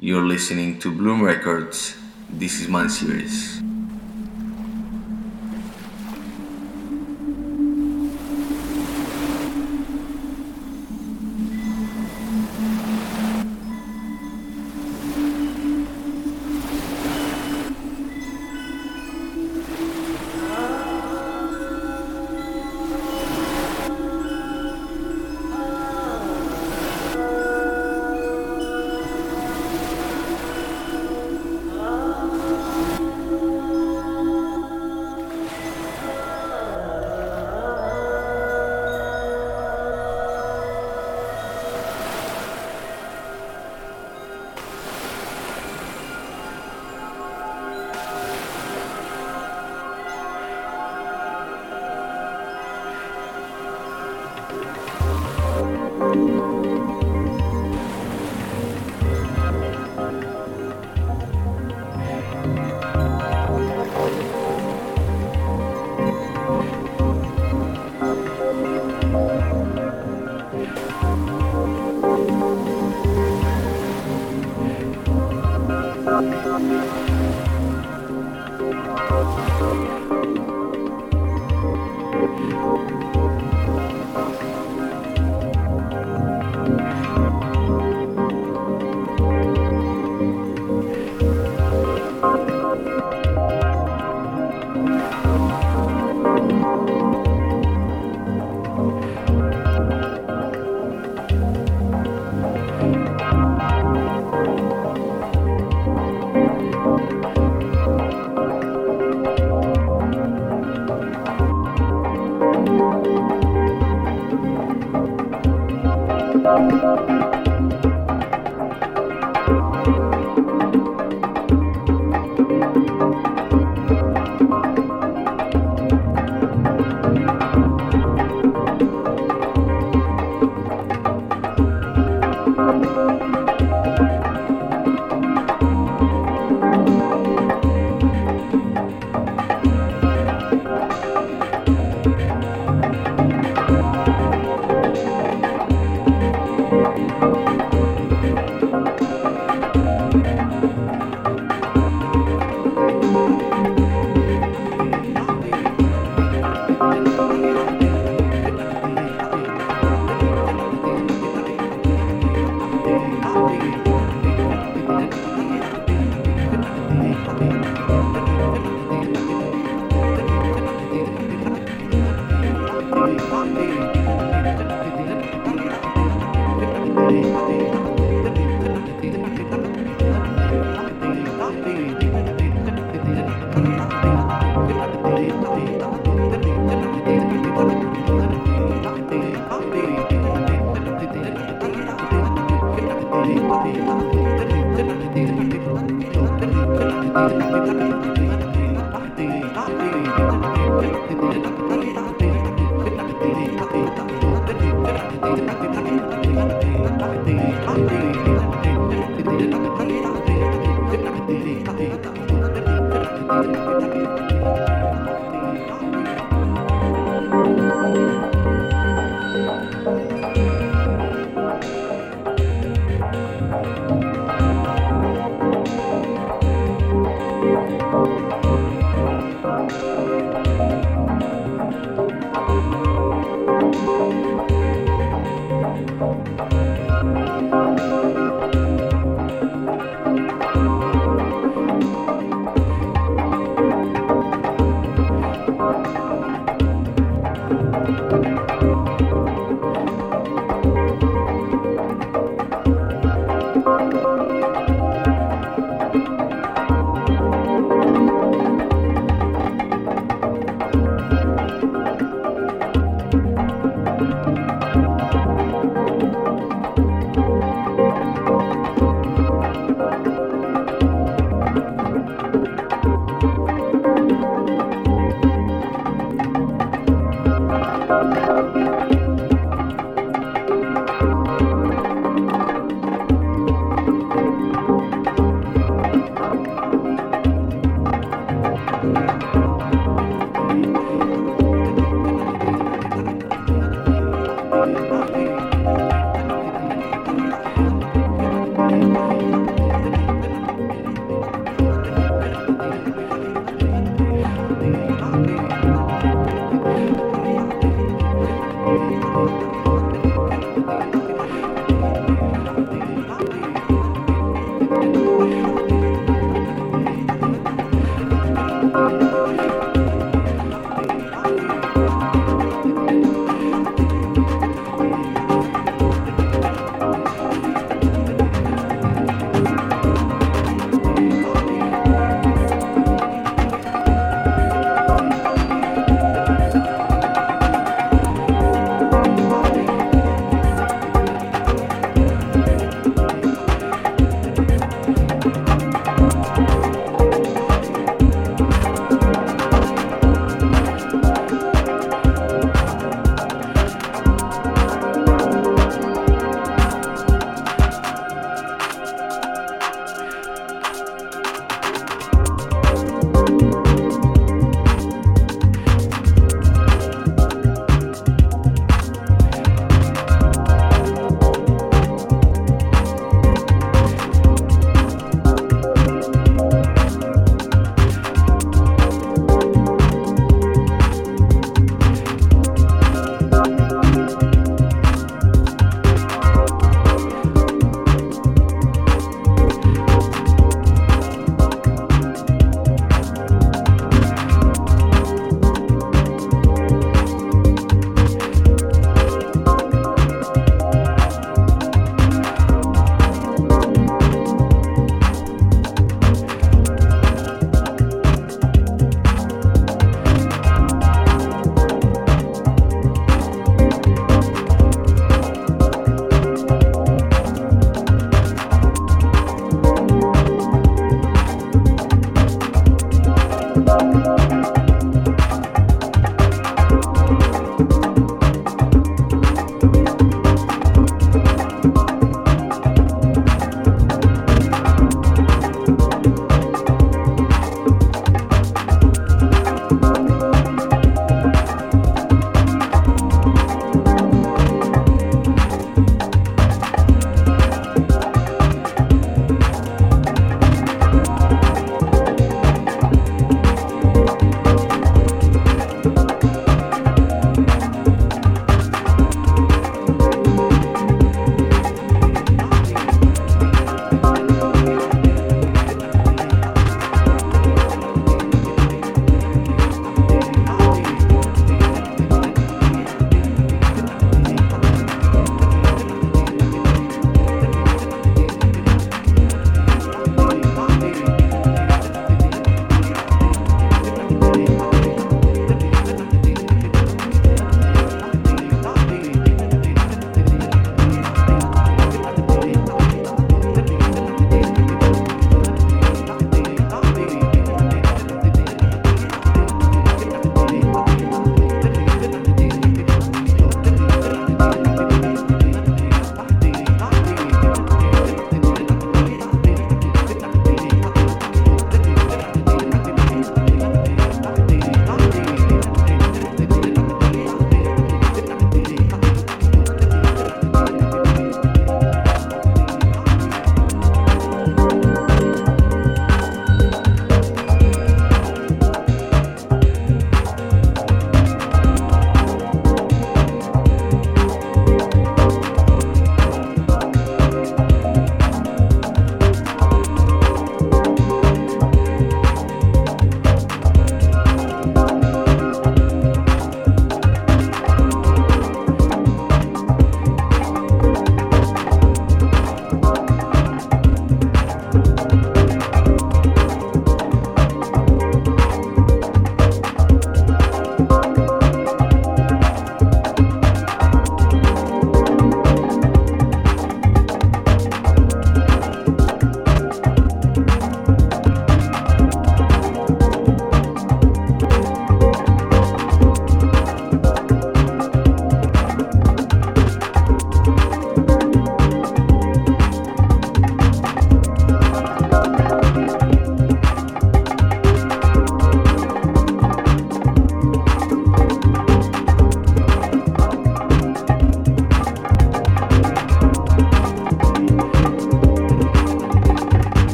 You're listening to Bloom Records. This is my Series.